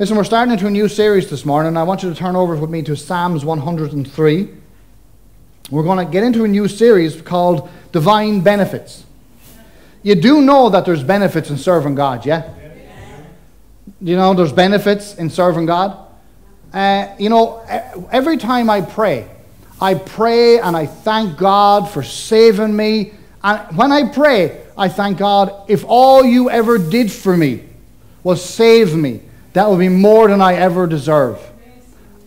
Listen, we're starting into a new series this morning. I want you to turn over with me to Psalms 103. We're going to get into a new series called Divine Benefits. You do know that there's benefits in serving God, yeah? You know, there's benefits in serving God. Uh, you know, every time I pray, I pray and I thank God for saving me. And when I pray, I thank God if all you ever did for me was save me that will be more than I ever deserve.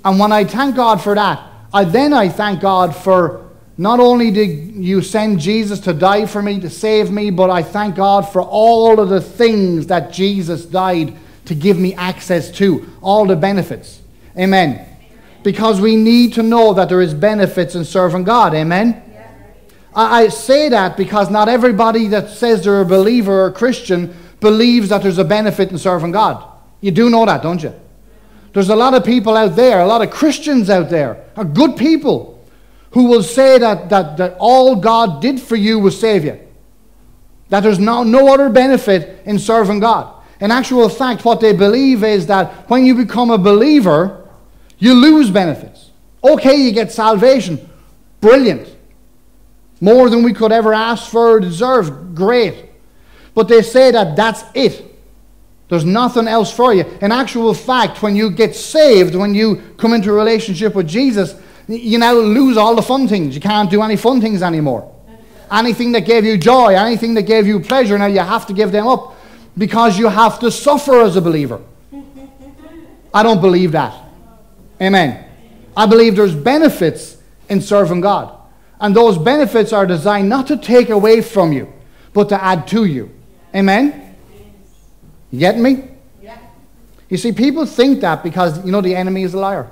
And when I thank God for that, I then I thank God for not only did you send Jesus to die for me, to save me, but I thank God for all of the things that Jesus died to give me access to, all the benefits. Amen. Because we need to know that there is benefits in serving God. Amen. I, I say that because not everybody that says they're a believer or a Christian believes that there's a benefit in serving God. You do know that, don't you? There's a lot of people out there, a lot of Christians out there, are good people, who will say that, that, that all God did for you was save you. That there's no, no other benefit in serving God. In actual fact, what they believe is that when you become a believer, you lose benefits. Okay, you get salvation. Brilliant. More than we could ever ask for or deserve. Great. But they say that that's it. There's nothing else for you. In actual fact, when you get saved, when you come into a relationship with Jesus, you now lose all the fun things. You can't do any fun things anymore. Anything that gave you joy, anything that gave you pleasure, now you have to give them up because you have to suffer as a believer. I don't believe that. Amen. I believe there's benefits in serving God. And those benefits are designed not to take away from you, but to add to you. Amen. You get me? Yeah. You see, people think that because, you know, the enemy is a liar.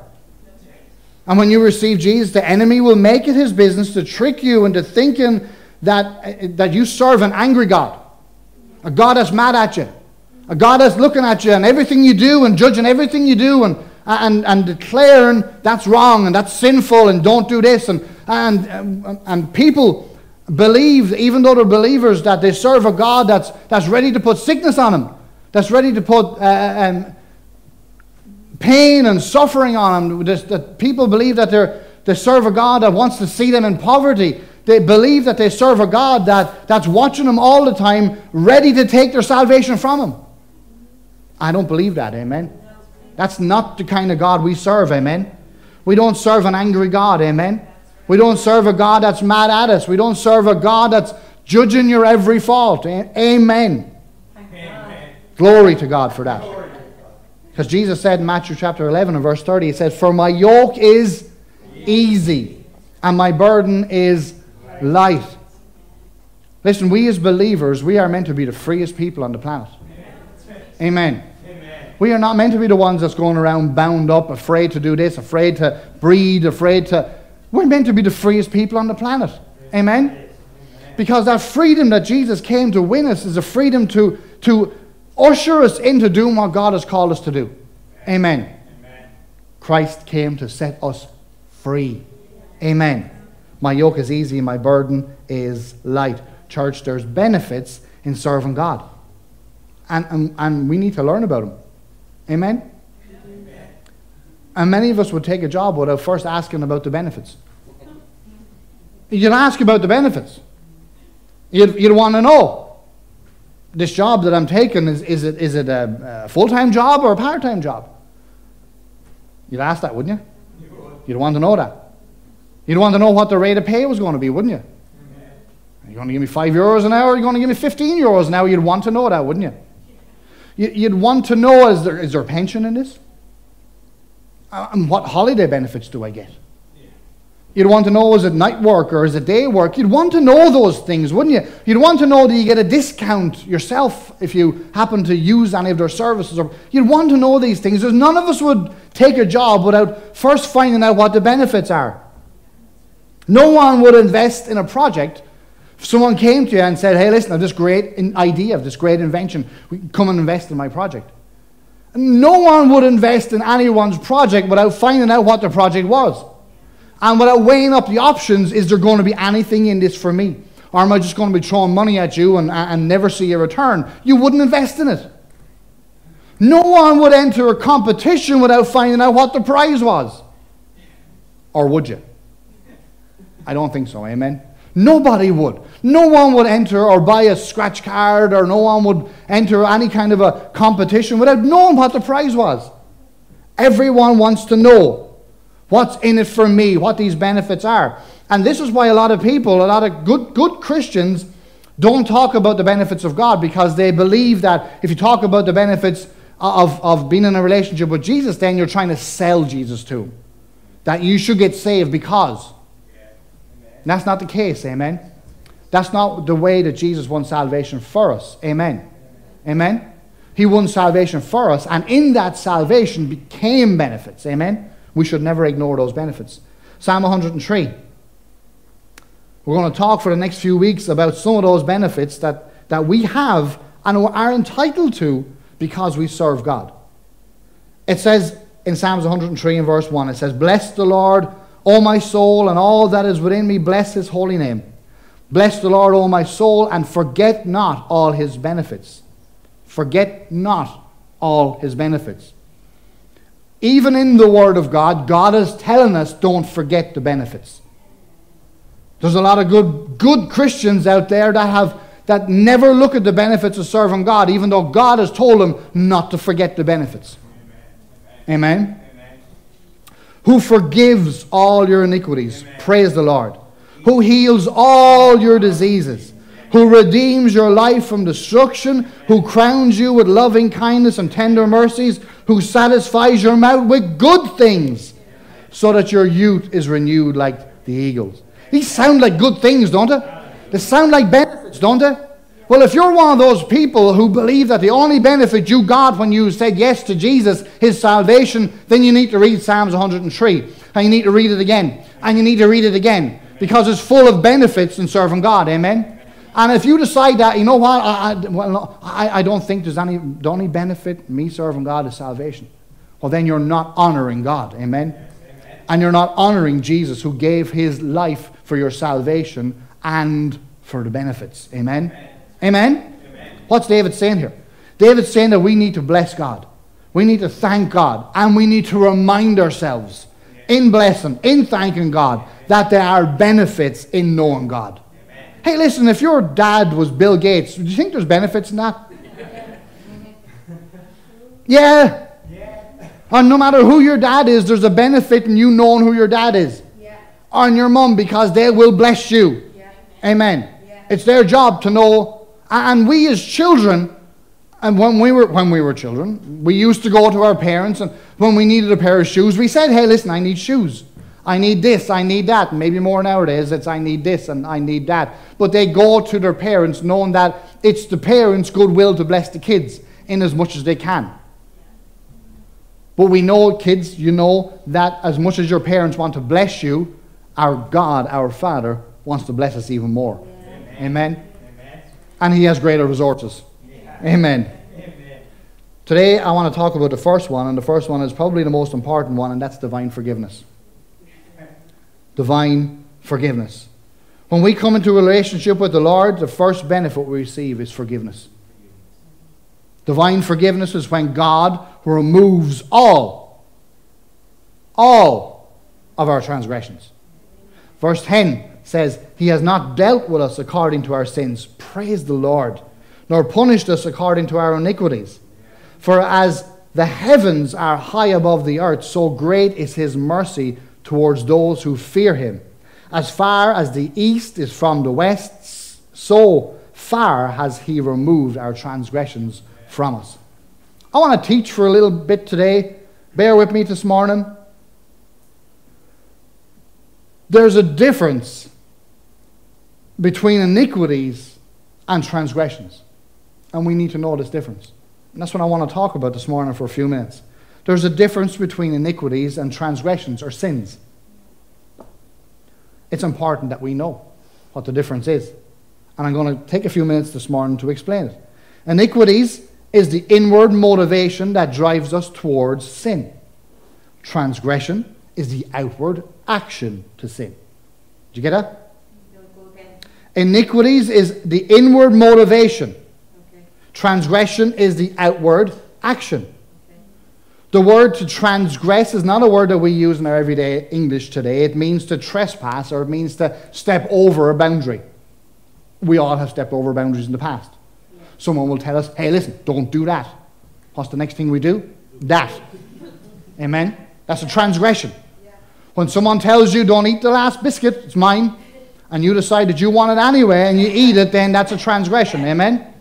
And when you receive Jesus, the enemy will make it his business to trick you into thinking that, that you serve an angry God, a God that's mad at you, a God that's looking at you and everything you do and judging everything you do and, and, and declaring that's wrong and that's sinful and don't do this. And, and, and people believe, even though they're believers, that they serve a God that's, that's ready to put sickness on them that's ready to put uh, um, pain and suffering on them. That people believe that they're, they serve a God that wants to see them in poverty. They believe that they serve a God that, that's watching them all the time, ready to take their salvation from them. I don't believe that, amen. That's not the kind of God we serve, amen. We don't serve an angry God, amen. We don't serve a God that's mad at us. We don't serve a God that's judging your every fault, amen. Glory to God for that. Because Jesus said in Matthew chapter 11 and verse 30, He said, For my yoke is easy and my burden is light. Listen, we as believers, we are meant to be the freest people on the planet. Amen. Amen. We are not meant to be the ones that's going around bound up, afraid to do this, afraid to breathe, afraid to. We're meant to be the freest people on the planet. Amen? Because that freedom that Jesus came to win us is a freedom to, to usher us into doing what God has called us to do. Amen. Amen. Christ came to set us free. Amen. My yoke is easy, my burden is light. Church, there's benefits in serving God. And, and, and we need to learn about them. Amen? Amen? And many of us would take a job without first asking about the benefits. You'd ask about the benefits. You'd, you'd want to know this job that I'm taking, is, is it, is it a, a full time job or a part time job? You'd ask that, wouldn't you? you would. You'd want to know that. You'd want to know what the rate of pay was going to be, wouldn't you? You're you going to give me five euros an hour? Or are you going to give me 15 euros an hour? You'd want to know that, wouldn't you? You'd want to know is there, is there a pension in this? Uh, and what holiday benefits do I get? You'd want to know is it night work or is it day work? You'd want to know those things, wouldn't you? You'd want to know do you get a discount yourself if you happen to use any of their services. Or you'd want to know these things. None of us would take a job without first finding out what the benefits are. No one would invest in a project. If someone came to you and said, "Hey, listen, I have this great idea, of this great invention. Come and invest in my project." No one would invest in anyone's project without finding out what the project was. And without weighing up the options, is there going to be anything in this for me? Or am I just going to be throwing money at you and, and never see a return? You wouldn't invest in it. No one would enter a competition without finding out what the prize was. Or would you? I don't think so, amen? Nobody would. No one would enter or buy a scratch card, or no one would enter any kind of a competition without knowing what the prize was. Everyone wants to know what's in it for me, what these benefits are. And this is why a lot of people, a lot of good, good Christians, don't talk about the benefits of God because they believe that if you talk about the benefits of, of being in a relationship with Jesus, then you're trying to sell Jesus to. That you should get saved because. That's not the case, amen? That's not the way that Jesus won salvation for us, amen? Amen? He won salvation for us, and in that salvation became benefits, amen? We should never ignore those benefits. Psalm 103. We're going to talk for the next few weeks about some of those benefits that, that we have and are entitled to because we serve God. It says in Psalms 103 and verse 1, it says, Bless the Lord, O my soul, and all that is within me, bless his holy name. Bless the Lord, O my soul, and forget not all his benefits. Forget not all his benefits. Even in the Word of God, God is telling us don't forget the benefits. There's a lot of good, good Christians out there that have that never look at the benefits of serving God, even though God has told them not to forget the benefits. Amen. Amen. Who forgives all your iniquities. Amen. Praise the Lord. Who heals all your diseases. Who redeems your life from destruction. Who crowns you with loving kindness and tender mercies. Who satisfies your mouth with good things so that your youth is renewed like the eagles. These sound like good things, don't they? They sound like benefits, don't they? Well, if you're one of those people who believe that the only benefit you got when you said yes to Jesus is salvation, then you need to read Psalms 103. And you need to read it again. And you need to read it again. Because it's full of benefits in serving God. Amen? And if you decide that, you know what, I, I, well, I, I don't think there's any, the only benefit me serving God is salvation. Well, then you're not honoring God. Amen? And you're not honoring Jesus who gave his life for your salvation and for the benefits. Amen? Amen? Amen? What's David saying here? David's saying that we need to bless God. We need to thank God. And we need to remind ourselves in blessing, in thanking God, that there are benefits in knowing God. Hey, listen, if your dad was Bill Gates, do you think there's benefits in that? yeah. yeah. And no matter who your dad is, there's a benefit in you knowing who your dad is. Yeah. Or in your mom because they will bless you. Yeah. Amen. It's their job to know. And we as children, and when we were when we were children, we used to go to our parents, and when we needed a pair of shoes, we said, "Hey, listen, I need shoes. I need this. I need that." maybe more nowadays, it's "I need this" and "I need that." But they go to their parents, knowing that it's the parents' goodwill to bless the kids in as much as they can. But we know, kids, you know that as much as your parents want to bless you, our God, our Father, wants to bless us even more. Amen. Amen. And He has greater resources. Yeah. Amen. Amen. Today, I want to talk about the first one, and the first one is probably the most important one, and that's divine forgiveness. Divine forgiveness. When we come into relationship with the Lord, the first benefit we receive is forgiveness. Divine forgiveness is when God removes all, all of our transgressions. Verse 10 says, He has not dealt with us according to our sins. Praise the Lord. Nor punished us according to our iniquities. For as the heavens are high above the earth, so great is His mercy towards those who fear Him. As far as the east is from the west, so far has He removed our transgressions from us. I want to teach for a little bit today. Bear with me this morning. There's a difference between iniquities and transgressions. And we need to know this difference. And that's what I want to talk about this morning for a few minutes. There's a difference between iniquities and transgressions or sins. It's important that we know what the difference is. And I'm going to take a few minutes this morning to explain it. Iniquities is the inward motivation that drives us towards sin. Transgression is the outward action to sin. Did you get that? Iniquities is the inward motivation. Okay. Transgression is the outward action. The word to transgress is not a word that we use in our everyday English today. It means to trespass or it means to step over a boundary. We all have stepped over boundaries in the past. Someone will tell us, hey, listen, don't do that. What's the next thing we do? That. Amen? That's a transgression. When someone tells you, don't eat the last biscuit, it's mine, and you decide that you want it anyway and you eat it, then that's a transgression. Amen?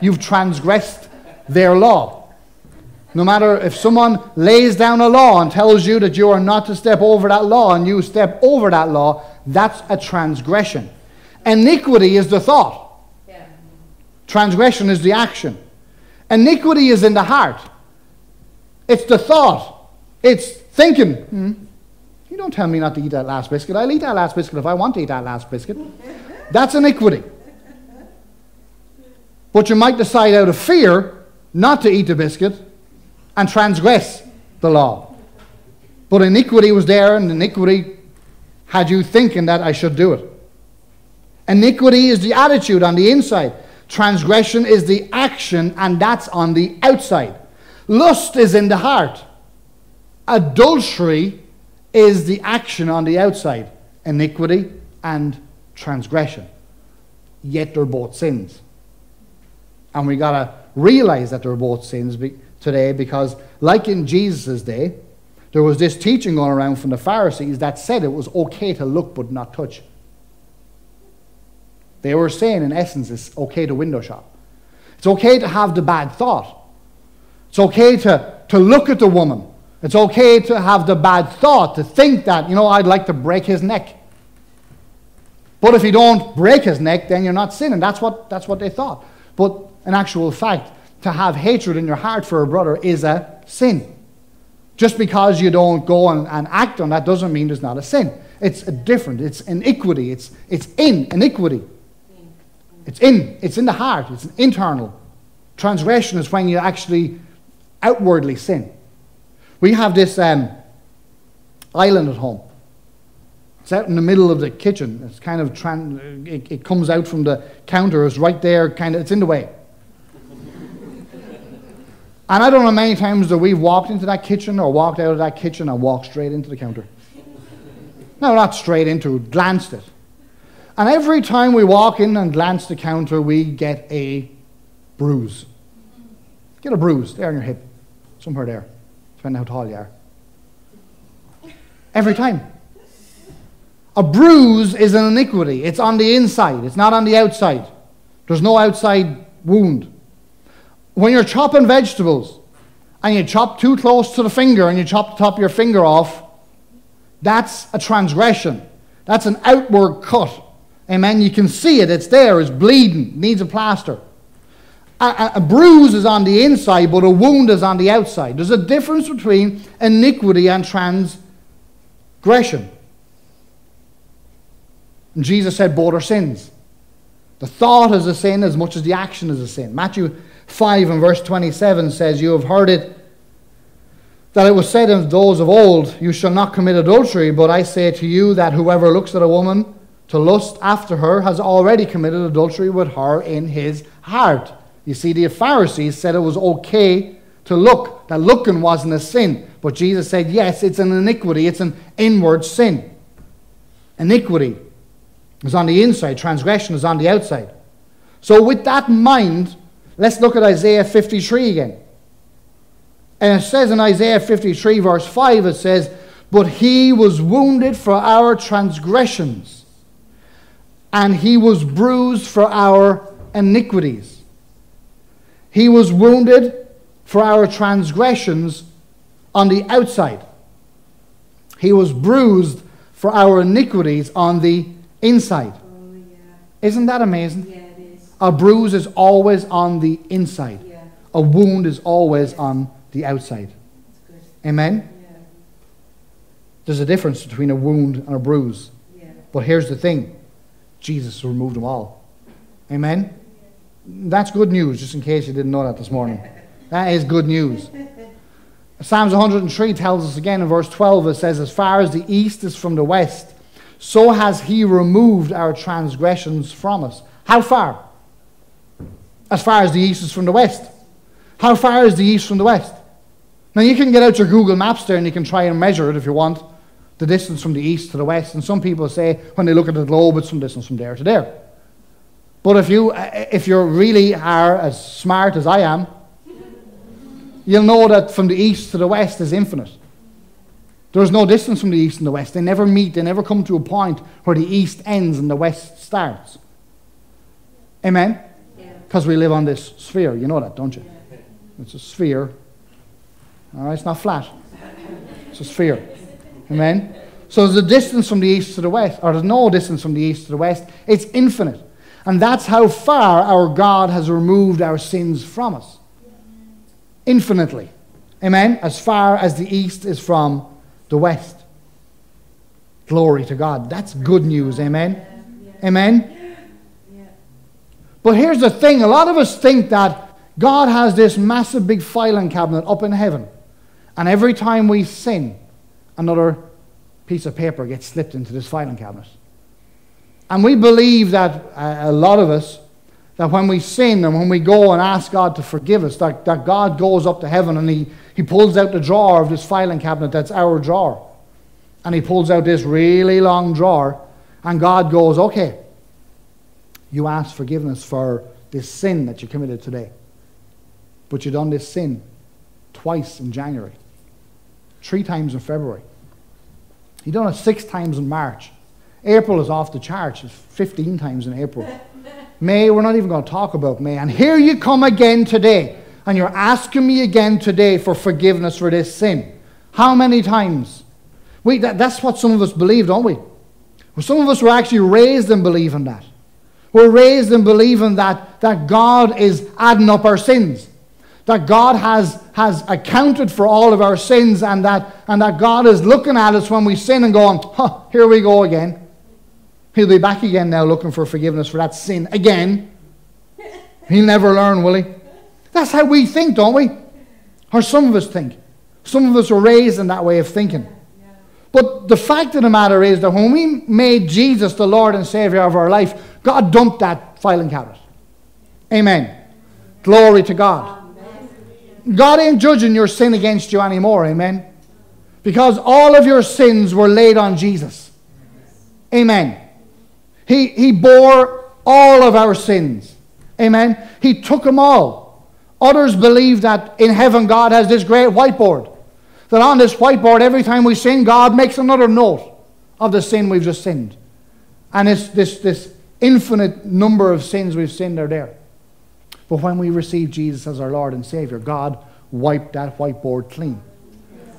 You've transgressed their law. No matter if someone lays down a law and tells you that you are not to step over that law and you step over that law, that's a transgression. Iniquity is the thought, yeah. transgression is the action. Iniquity is in the heart, it's the thought, it's thinking. Hmm, you don't tell me not to eat that last biscuit. I'll eat that last biscuit if I want to eat that last biscuit. That's iniquity. But you might decide out of fear not to eat the biscuit and transgress the law. But iniquity was there, and iniquity had you thinking that I should do it. Iniquity is the attitude on the inside. Transgression is the action, and that's on the outside. Lust is in the heart. Adultery is the action on the outside. Iniquity and transgression. Yet they're both sins. And we got to realize that they're both sins today because, like in Jesus' day, there was this teaching going around from the Pharisees that said it was okay to look but not touch. They were saying, in essence, it's okay to window shop. It's okay to have the bad thought. It's okay to, to look at the woman. It's okay to have the bad thought, to think that, you know, I'd like to break his neck. But if you don't break his neck, then you're not sinning. That's what, that's what they thought. But in actual fact, to have hatred in your heart for a brother is a sin. Just because you don't go and, and act on that doesn't mean there's not a sin. It's a different, it's iniquity, it's, it's in iniquity. It's in, it's in the heart, it's an internal. Transgression is when you actually outwardly sin. We have this um, island at home. It's out in the middle of the kitchen. It's kind of, tran- it, it comes out from the counter. It's right there, kind of, it's in the way. And I don't know many times that we've walked into that kitchen or walked out of that kitchen and walked straight into the counter. No, not straight into, glanced it. And every time we walk in and glance the counter, we get a bruise. Get a bruise there on your hip, somewhere there, depending how tall you are. Every time. A bruise is an iniquity. It's on the inside, it's not on the outside. There's no outside wound when you're chopping vegetables and you chop too close to the finger and you chop the top of your finger off, that's a transgression. That's an outward cut. Amen. You can see it. It's there. It's bleeding. Needs a plaster. A, a, a, bruise is on the inside, but a wound is on the outside. There's a difference between iniquity and transgression. And Jesus said both are sins. The thought is a sin as much as the action is a sin. Matthew 5 and verse 27 says, You have heard it that it was said of those of old, You shall not commit adultery, but I say to you that whoever looks at a woman to lust after her has already committed adultery with her in his heart. You see, the Pharisees said it was okay to look, that looking wasn't a sin. But Jesus said, Yes, it's an iniquity, it's an inward sin. Iniquity is on the inside, transgression is on the outside. So, with that in mind, Let's look at Isaiah 53 again. And it says in Isaiah 53, verse 5, it says, But he was wounded for our transgressions, and he was bruised for our iniquities. He was wounded for our transgressions on the outside. He was bruised for our iniquities on the inside. Oh, yeah. Isn't that amazing? Yeah. A bruise is always on the inside. Yeah. A wound is always on the outside. Amen? Yeah. There's a difference between a wound and a bruise. Yeah. But here's the thing Jesus removed them all. Amen? That's good news, just in case you didn't know that this morning. That is good news. Psalms 103 tells us again in verse 12, it says, As far as the east is from the west, so has he removed our transgressions from us. How far? As far as the east is from the west. How far is the east from the west? Now you can get out your Google Maps there and you can try and measure it if you want, the distance from the east to the west. And some people say when they look at the globe, it's some distance from there to there. But if you uh, uh, if you really are as smart as I am, you'll know that from the east to the west is infinite. There's no distance from the east and the west. They never meet, they never come to a point where the east ends and the west starts. Amen? Because we live on this sphere. You know that, don't you? It's a sphere. All right, it's not flat. It's a sphere. Amen? So there's a distance from the east to the west, or there's no distance from the east to the west. It's infinite. And that's how far our God has removed our sins from us. Infinitely. Amen? As far as the east is from the west. Glory to God. That's good news. Amen? Amen? But here's the thing a lot of us think that God has this massive big filing cabinet up in heaven. And every time we sin, another piece of paper gets slipped into this filing cabinet. And we believe that, uh, a lot of us, that when we sin and when we go and ask God to forgive us, that, that God goes up to heaven and he, he pulls out the drawer of this filing cabinet that's our drawer. And he pulls out this really long drawer, and God goes, Okay, you ask forgiveness for this sin that you committed today. But you done this sin twice in January, three times in February. You done it six times in March. April is off the charts. It's 15 times in April. May, we're not even going to talk about May. And here you come again today, and you're asking me again today for forgiveness for this sin. How many times? We, that, that's what some of us believe, don't we? Well, some of us were actually raised in believing that. We're raised in believing that, that God is adding up our sins, that God has, has accounted for all of our sins, and that, and that God is looking at us when we sin and going, huh, here we go again. He'll be back again now looking for forgiveness for that sin again. He'll never learn, will he? That's how we think, don't we? Or some of us think. Some of us are raised in that way of thinking. But the fact of the matter is that when we made Jesus the Lord and Savior of our life, God dumped that filing cabinet. Amen. Glory to God. God ain't judging your sin against you anymore. Amen. Because all of your sins were laid on Jesus. Amen. He, he bore all of our sins. Amen. He took them all. Others believe that in heaven God has this great whiteboard. That on this whiteboard, every time we sin, God makes another note of the sin we've just sinned. And it's this, this infinite number of sins we've sinned are there. But when we receive Jesus as our Lord and Savior, God wiped that whiteboard clean.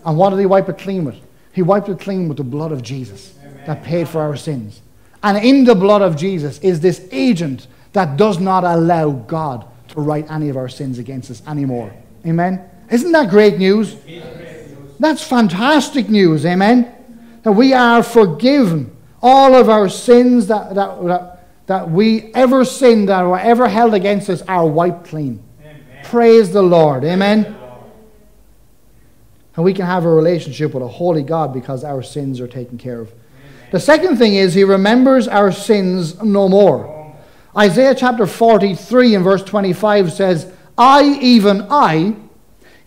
And what did He wipe it clean with? He wiped it clean with the blood of Jesus that paid for our sins. And in the blood of Jesus is this agent that does not allow God to write any of our sins against us anymore. Amen? Isn't that great news? That's fantastic news. Amen? That we are forgiven. All of our sins that, that, that, that we ever sinned that were ever held against us are wiped clean. Amen. Praise the Lord. Amen? And we can have a relationship with a holy God because our sins are taken care of. The second thing is he remembers our sins no more. Isaiah chapter 43 and verse 25 says, I, even I,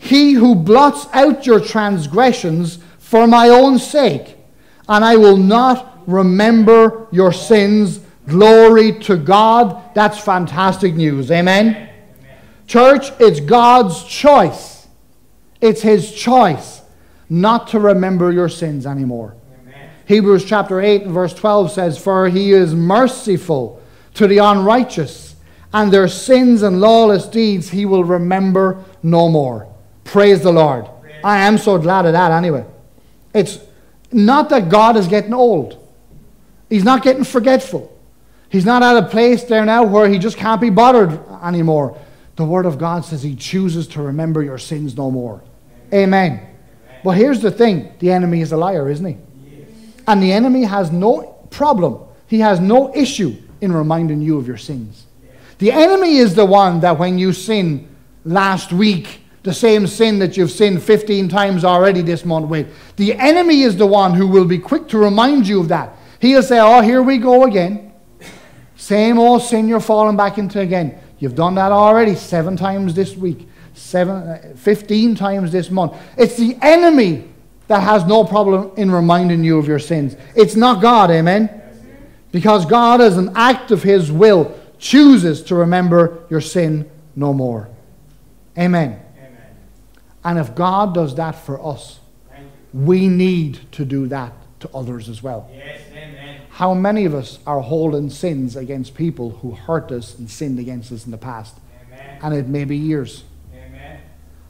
he who blots out your transgressions for my own sake, and I will not remember your sins. Glory to God. That's fantastic news. Amen? Amen. Church, it's God's choice. It's His choice not to remember your sins anymore. Hebrews chapter 8 and verse 12 says, For he is merciful to the unrighteous, and their sins and lawless deeds he will remember no more. Praise the Lord. I am so glad of that anyway. It's not that God is getting old, He's not getting forgetful. He's not at a place there now where he just can't be bothered anymore. The Word of God says He chooses to remember your sins no more. Amen. Amen. But here's the thing the enemy is a liar, isn't he? And the enemy has no problem, he has no issue in reminding you of your sins. The enemy is the one that when you sin last week, the same sin that you've sinned 15 times already this month with, the enemy is the one who will be quick to remind you of that. He'll say, Oh, here we go again. Same old sin you're falling back into again. You've done that already seven times this week. seven, uh, 15 times this month. It's the enemy that has no problem in reminding you of your sins. It's not God, amen? Because God, as an act of His will, chooses to remember your sin no more. Amen. And if God does that for us, we need to do that to others as well. Yes, amen. How many of us are holding sins against people who hurt us and sinned against us in the past? Amen. And it may be years. Amen.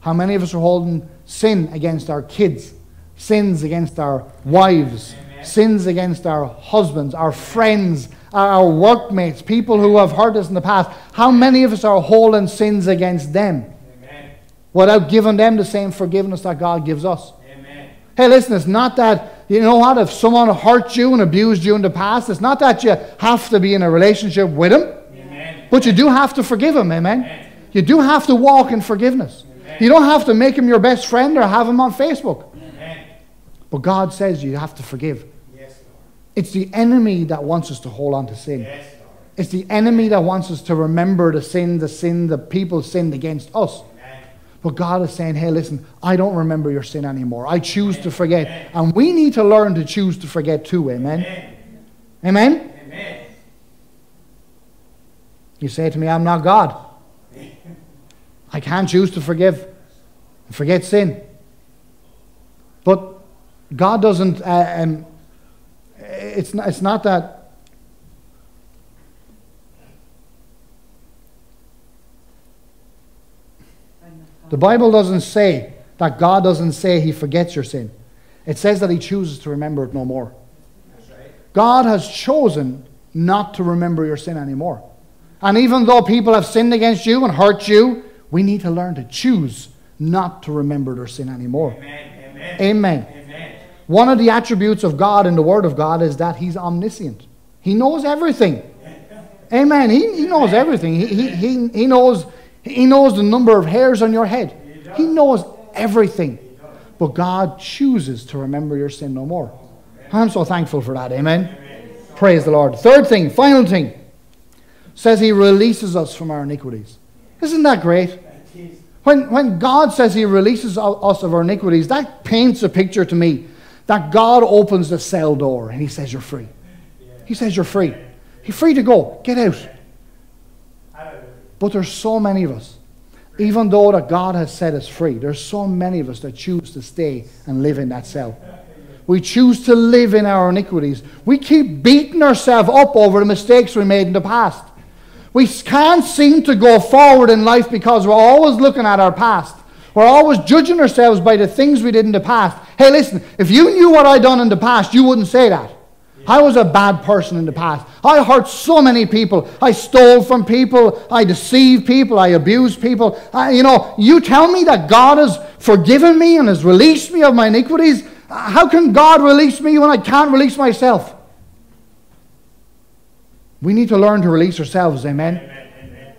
How many of us are holding sin against our kids, sins against our wives, Amen. sins against our husbands, our friends, our workmates, people who have hurt us in the past? How many of us are holding sins against them. Without giving them the same forgiveness that God gives us? Amen. Hey, listen, it's not that, you know what, if someone hurt you and abused you in the past, it's not that you have to be in a relationship with them, Amen. but you do have to forgive him, amen? Amen. You do have to walk in forgiveness. You don't have to make him your best friend or have him on Facebook. Amen. But God says you have to forgive. Yes, Lord. It's the enemy that wants us to hold on to sin. Yes, Lord. It's the enemy that wants us to remember the sin, the sin that people sinned against us. Amen. But God is saying, hey, listen, I don't remember your sin anymore. I choose to forget. And we need to learn to choose to forget too. Amen. Amen. Amen? Amen. You say to me, I'm not God. I can't choose to forgive and forget sin. But God doesn't, uh, um, it's, not, it's not that. The Bible doesn't say that God doesn't say he forgets your sin. It says that he chooses to remember it no more. Right. God has chosen not to remember your sin anymore. And even though people have sinned against you and hurt you, we need to learn to choose not to remember their sin anymore. Amen. Amen. Amen. Amen. One of the attributes of God in the Word of God is that He's omniscient. He knows everything. Amen. He, he knows everything. He, he, he, he, knows, he knows the number of hairs on your head. He knows everything. But God chooses to remember your sin no more. I'm so thankful for that. Amen. Praise the Lord. Third thing, final thing, says He releases us from our iniquities. Isn't that great? When, when God says He releases us of our iniquities, that paints a picture to me that God opens the cell door and He says, You're free. He says, You're free. You're free to go. Get out. But there's so many of us, even though that God has set us free, there's so many of us that choose to stay and live in that cell. We choose to live in our iniquities. We keep beating ourselves up over the mistakes we made in the past. We can't seem to go forward in life because we're always looking at our past. We're always judging ourselves by the things we did in the past. Hey, listen, if you knew what I done in the past, you wouldn't say that. I was a bad person in the past. I hurt so many people. I stole from people. I deceived people. I abused people. I, you know, you tell me that God has forgiven me and has released me of my iniquities. How can God release me when I can't release myself? We need to learn to release ourselves, amen? Amen.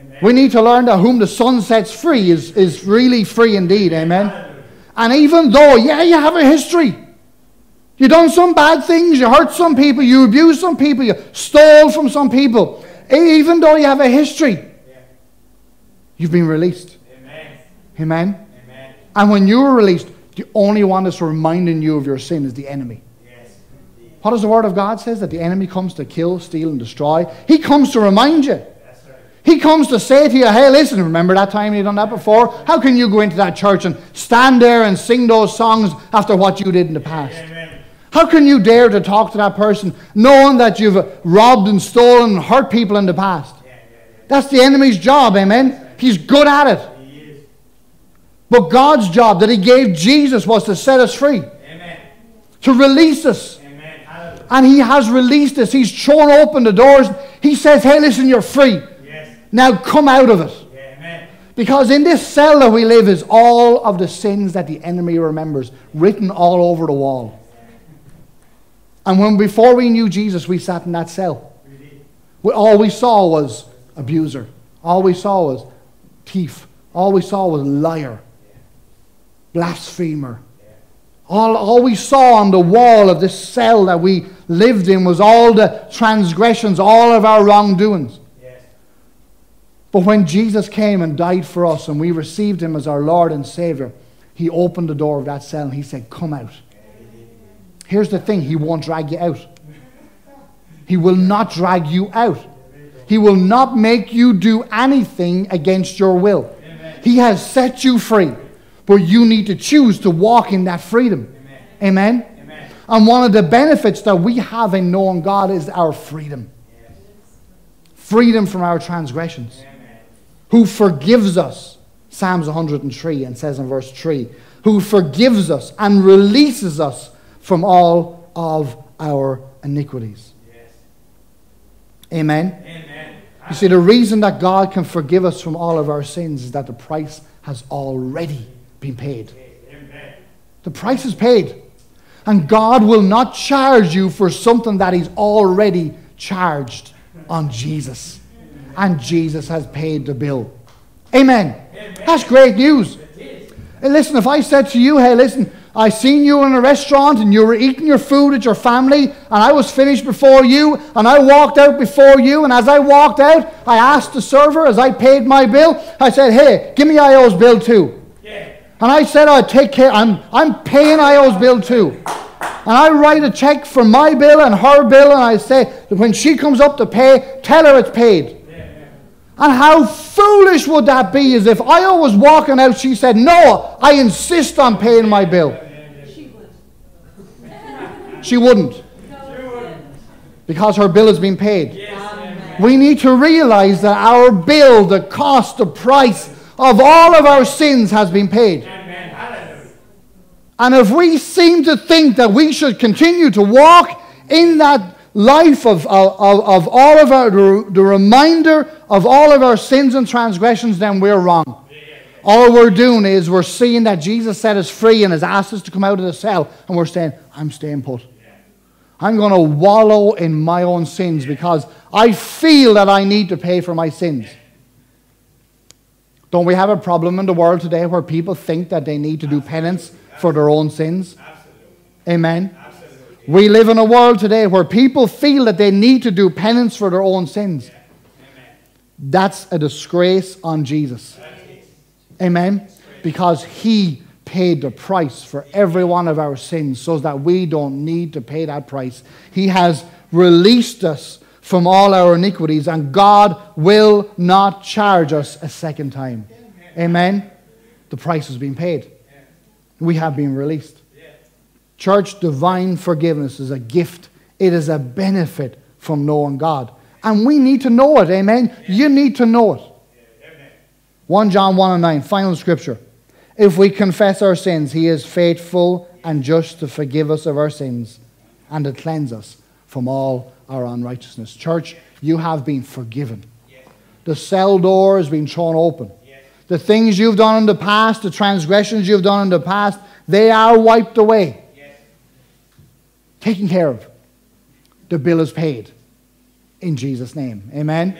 Amen. We need to learn that whom the Son sets free is, is really free indeed, amen? And even though, yeah, you have a history. You done some bad things, you hurt some people, you abused some people, you stole from some people. Even though you have a history, you've been released. Amen. Amen? Amen. And when you were released, the only one that's reminding you of your sin is the enemy. Yes. What does the Word of God says? That the enemy comes to kill, steal, and destroy. He comes to remind you. He comes to say to you, hey, listen, remember that time you done that before? How can you go into that church and stand there and sing those songs after what you did in the past? Amen. How can you dare to talk to that person knowing that you've robbed and stolen and hurt people in the past? Yeah, yeah, yeah. That's the enemy's job, amen? He's good at it. But God's job that He gave Jesus was to set us free, Amen. to release us. Amen. And He has released us. He's thrown open the doors. He says, hey, listen, you're free. Yes. Now come out of it. Because in this cell that we live is all of the sins that the enemy remembers, written all over the wall. And when before we knew Jesus, we sat in that cell. We, all we saw was abuser. All we saw was thief. All we saw was liar, blasphemer. All, all we saw on the wall of this cell that we lived in was all the transgressions, all of our wrongdoings. But when Jesus came and died for us and we received him as our Lord and Savior, he opened the door of that cell and he said, Come out. Here's the thing He won't drag you out. He will not drag you out. He will not make you do anything against your will. He has set you free, but you need to choose to walk in that freedom. Amen? Amen. And one of the benefits that we have in knowing God is our freedom freedom from our transgressions. Who forgives us, Psalms 103 and says in verse 3, who forgives us and releases us from all of our iniquities. Yes. Amen. Amen. You see, the reason that God can forgive us from all of our sins is that the price has already been paid. Amen. The price is paid. And God will not charge you for something that He's already charged on Jesus. And Jesus has paid the bill. Amen. That's great news. Listen, if I said to you, hey, listen, I seen you in a restaurant and you were eating your food at your family, and I was finished before you, and I walked out before you, and as I walked out, I asked the server as I paid my bill, I said, hey, give me IO's bill too. Yeah. And I said I'd take care, I'm, I'm paying IO's bill too. And I write a check for my bill and her bill, and I say that when she comes up to pay, tell her it's paid. And how foolish would that be is if Io was walking out, she said, No, I insist on paying my bill. She would. She wouldn't, because her bill has been paid. We need to realize that our bill, the cost, the price of all of our sins has been paid. And if we seem to think that we should continue to walk in that life of, of, of all of our, the reminder of all of our sins and transgressions, then we're wrong. All we're doing is we're seeing that Jesus set us free and has asked us to come out of the cell, and we're saying, I'm staying put. I'm going to wallow in my own sins because I feel that I need to pay for my sins. Don't we have a problem in the world today where people think that they need to do penance for their own sins? Amen. We live in a world today where people feel that they need to do penance for their own sins. That's a disgrace on Jesus. Amen. Because he paid the price for every one of our sins so that we don't need to pay that price. He has released us from all our iniquities, and God will not charge us a second time. Amen. The price has been paid. We have been released. Church, divine forgiveness is a gift, it is a benefit from knowing God. And we need to know it. Amen. You need to know it. 1 John 1 and 9, final scripture. If we confess our sins, he is faithful and just to forgive us of our sins and to cleanse us from all our unrighteousness. Church, you have been forgiven. The cell door has been thrown open. The things you've done in the past, the transgressions you've done in the past, they are wiped away. Taken care of. The bill is paid. In Jesus' name. Amen.